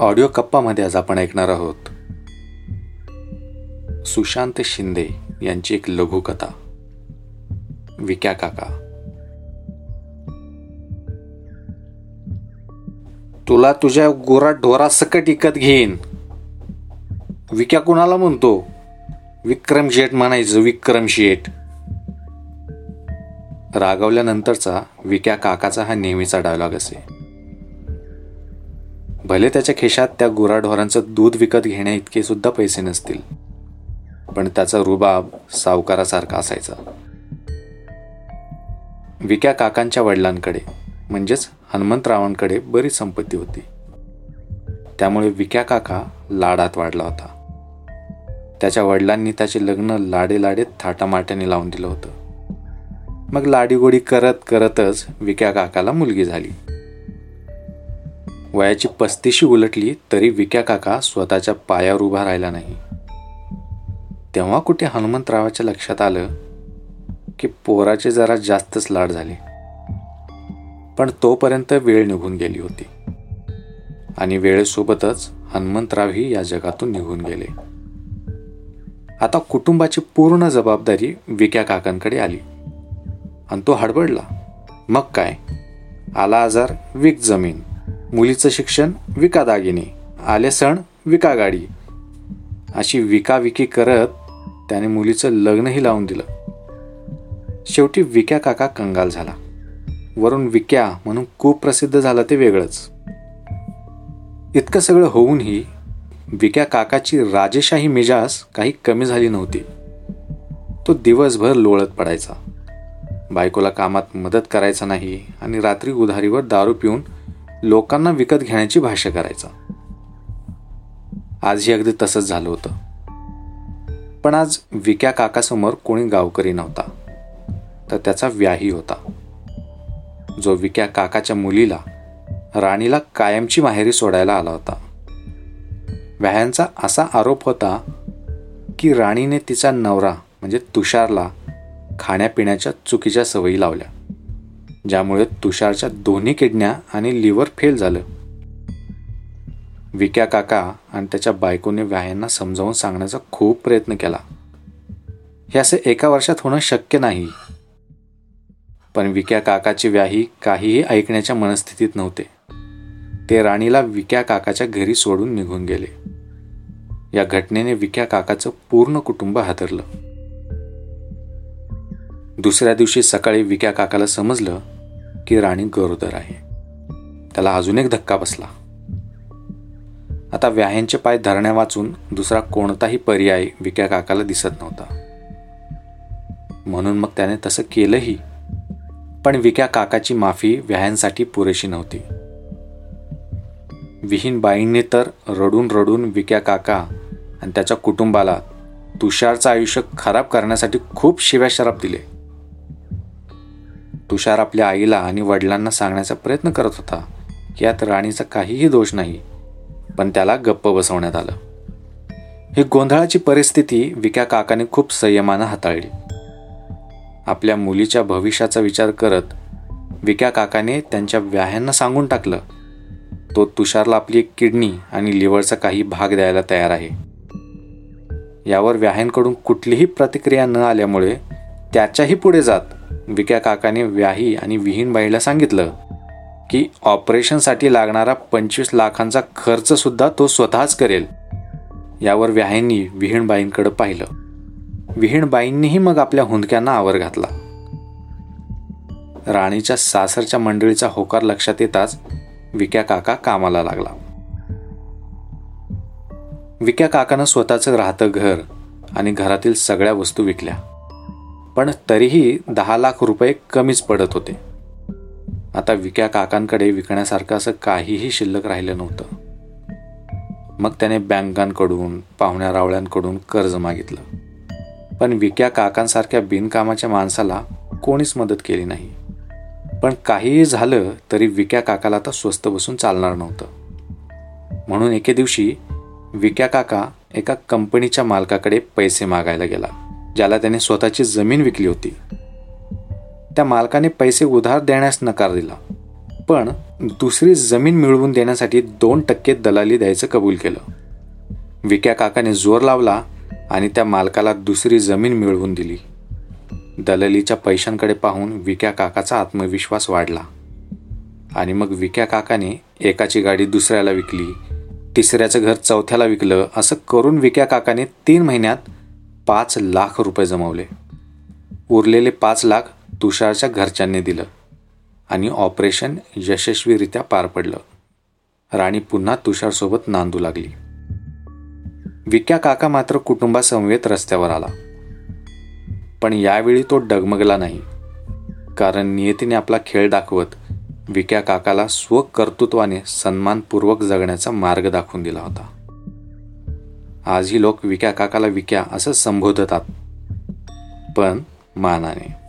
Audio कप्पामध्ये आज आपण ऐकणार आहोत. सुशांत शिंदे यांची एक लघुकथा. विक्या काका. तुला तुझ्या गोरा ढोरा सकट इकत घेईन. विक्या कुणाला म्हणतो? विक्रम शेठ म्हणायचं विक्रम शेठ रागवल्यानंतरचा विक्या काकाचा हा नेहमीचा डायलॉग असे. भले त्याच्या खिशात त्या गुराढोरांचं दूध विकत घेण्या इतके सुद्धा पैसे नसतील. पण त्याचा रुबाब सावकारासारखा असायचा. विक्या काकांच्या वडिलांकडे म्हणजेच हनुमंतरावांकडे बरीच संपत्ती होती. त्यामुळे विक्या काका लाडात वाढला होता. त्याच्या वडिलांनी त्याचे लग्न लाडे लाडे थाटामाट्याने लावून दिलं होतं. मग लाडीगोडी करत करतच विक्या काकाला मुलगी झाली. वयाची पस्तीशी उलटली तरी विक्या काका स्वतःच्या पायावर उभा राहिला नाही. तेव्हा कुठे हनुमंतरावाच्या लक्षात आलं की पोराचे जरा जास्तच लाड झाले. पण तोपर्यंत वेळ निघून गेली होती. आणि वेळेसोबतच हनुमंतरावही या जगातून निघून गेले. आता कुटुंबाची पूर्ण जबाबदारी विक्या काकांकडे आली. आणि तो हडबडला मग काय? आला आजार विक जमीन. मुलीचं शिक्षण विका दागिने. आले सण विका गाडी. अशी विकाविकी करत त्याने मुलीचं लग्नही लावून दिलं. शेवटी विक्या काका कंगाल झाला. वरून विक्या म्हणून खूप प्रसिद्ध झालं ते वेगळंच. इतकं सगळं होऊनही विक्या काकाची राजेशाही मिजाज काही कमी झाली नव्हती. तो दिवसभर लोळत पडायचा. बायकोला कामात मदत करायचा नाही आणि रात्री उधारीवर दारू पिऊन लोकांना विकत घेण्याची भाषा करायचा. आजही अगदी तसंच झालं होतं. पण आज विक्या काकासमोर कोणी गावकरी नव्हता. तर त्याचा व्याही होता. जो विक्या काकाच्या मुलीला राणीला कायमची माहेरी सोडायला आला होता. व्याह्यांचा असा आरोप होता की राणीने तिचा नवरा म्हणजे तुषारला खाण्यापिण्याच्या चुकीच्या सवयी लावल्या. ज्यामुळे तुषारच्या दोन्ही किडन्या आणि लिव्हर फेल झालं. विक्या काका आणि त्याच्या बायकोने व्यायांना समजावून सांगण्याचा खूप प्रयत्न केला. हे असे एका वर्षात होणं शक्य नाही. पण विक्या काकाची व्याही काहीही ऐकण्याच्या मनस्थितीत नव्हते. ते राणीला विक्या काकाच्या घरी सोडून निघून गेले. या घटनेने विक्या काकाचं पूर्ण कुटुंब हादरलं. दुसऱ्या दिवशी सकाळी विक्या काकाला समजलं की राणी गरोदर आहे. त्याला अजून एक धक्का बसला. आता व्याह्यांचे पाय धरण्या वाचून दुसरा कोणताही पर्याय विक्या काकाला दिसत नव्हता. म्हणून मग त्याने तसं केलंही पण विक्या काकाची माफी व्याह्यांसाठी पुरेशी नव्हती. विहीन बाईंनी तर रडून रडून विक्या काका आणि त्याच्या कुटुंबाला तुषारचं आयुष्य खराब करण्यासाठी खूप शिव्या शराब दिले. तुषार आपल्या आईला आणि वडिलांना सांगण्याचा प्रयत्न करत होता की यात राणीचा काहीही दोष नाही. पण त्याला गप्प बसवण्यात आलं. ही गोंधळाची परिस्थिती विक्या काकाने खूप संयमानं हाताळली. आपल्या मुलीच्या भविष्याचा विचार करत विक्या काकाने त्यांच्या व्याह्यांना सांगून टाकलं. तो तुषारला आपली एक किडनी आणि लिव्हरचा काही भाग द्यायला तयार आहे. यावर व्याह्यांकडून कुठलीही प्रतिक्रिया न आल्यामुळे त्याच्याही पुढे जात विक्या काकाने व्याही आणि विहीनबाईला सांगितलं की ऑपरेशनसाठी लागणारा पंचवीस लाखांचा खर्च सुद्धा तो स्वतःच करेल. यावर व्याहींनी विहीणबाईंकडे पाहिलं. विहीणबाईंनीही मग आपल्या हुंदक्यांना आवर घातला. राणीच्या सासरच्या मंडळीचा होकार लक्षात येताच विक्या काका कामाला लागला. विक्या काकानं स्वतःचं राहतं घर आणि घरातील सगळ्या वस्तू विकल्या. पण तरीही दहा लाख रुपये कमीच पडत होते. आता विक्या काकांकडे विकण्यासारखं असं काहीही शिल्लक राहिलं नव्हतं. मग त्याने बँकांकडून पाहुण्या रावळ्यांकडून कर्ज मागितलं. पण विक्या काकांसारख्या बिनकामाच्या माणसाला कोणीच मदत केली नाही. पण काहीही झालं तरी विक्या काकाला आता स्वस्त बसून चालणार नव्हतं. म्हणून एके दिवशी विक्या काका एका कंपनीच्या मालकाकडे पैसे मागायला गेला. ज्याला त्याने स्वतःची जमीन विकली होती. त्या मालकाने पैसे उधार देण्यास नकार दिला. पण दुसरी जमीन मिळवून देण्यासाठी दोन टक्के दलाली द्यायचं कबूल केलं. विक्या काकाने जोर लावला आणि त्या मालकाला दुसरी जमीन मिळवून दिली. दलालीच्या पैशांकडे पाहून विक्या काकाचा आत्मविश्वास वाढला. आणि मग विक्या काकाने एकाची गाडी दुसऱ्याला विकली तिसऱ्याचं घर चौथ्याला विकलं असं करून विक्या काकाने तीन महिन्यात पाच लाख रुपये जमवले. उरलेले पाच लाख तुषारच्या घरच्यांनी दिलं आणि ऑपरेशन यशस्वीरित्या पार पडलं. राणी पुन्हा तुषारसोबत नांदू लागली. विक्या काका मात्र कुटुंबासमवेत रस्त्यावर आला. पण यावेळी तो डगमगला नाही. कारण नियतीने आपला खेळ दाखवत विक्या काकाला स्वकर्तृत्वाने सन्मानपूर्वक जगण्याचा मार्ग दाखवून दिला होता. आजही लोक विक्या काकाला विक्या असं संबोधतात. पण मानाने.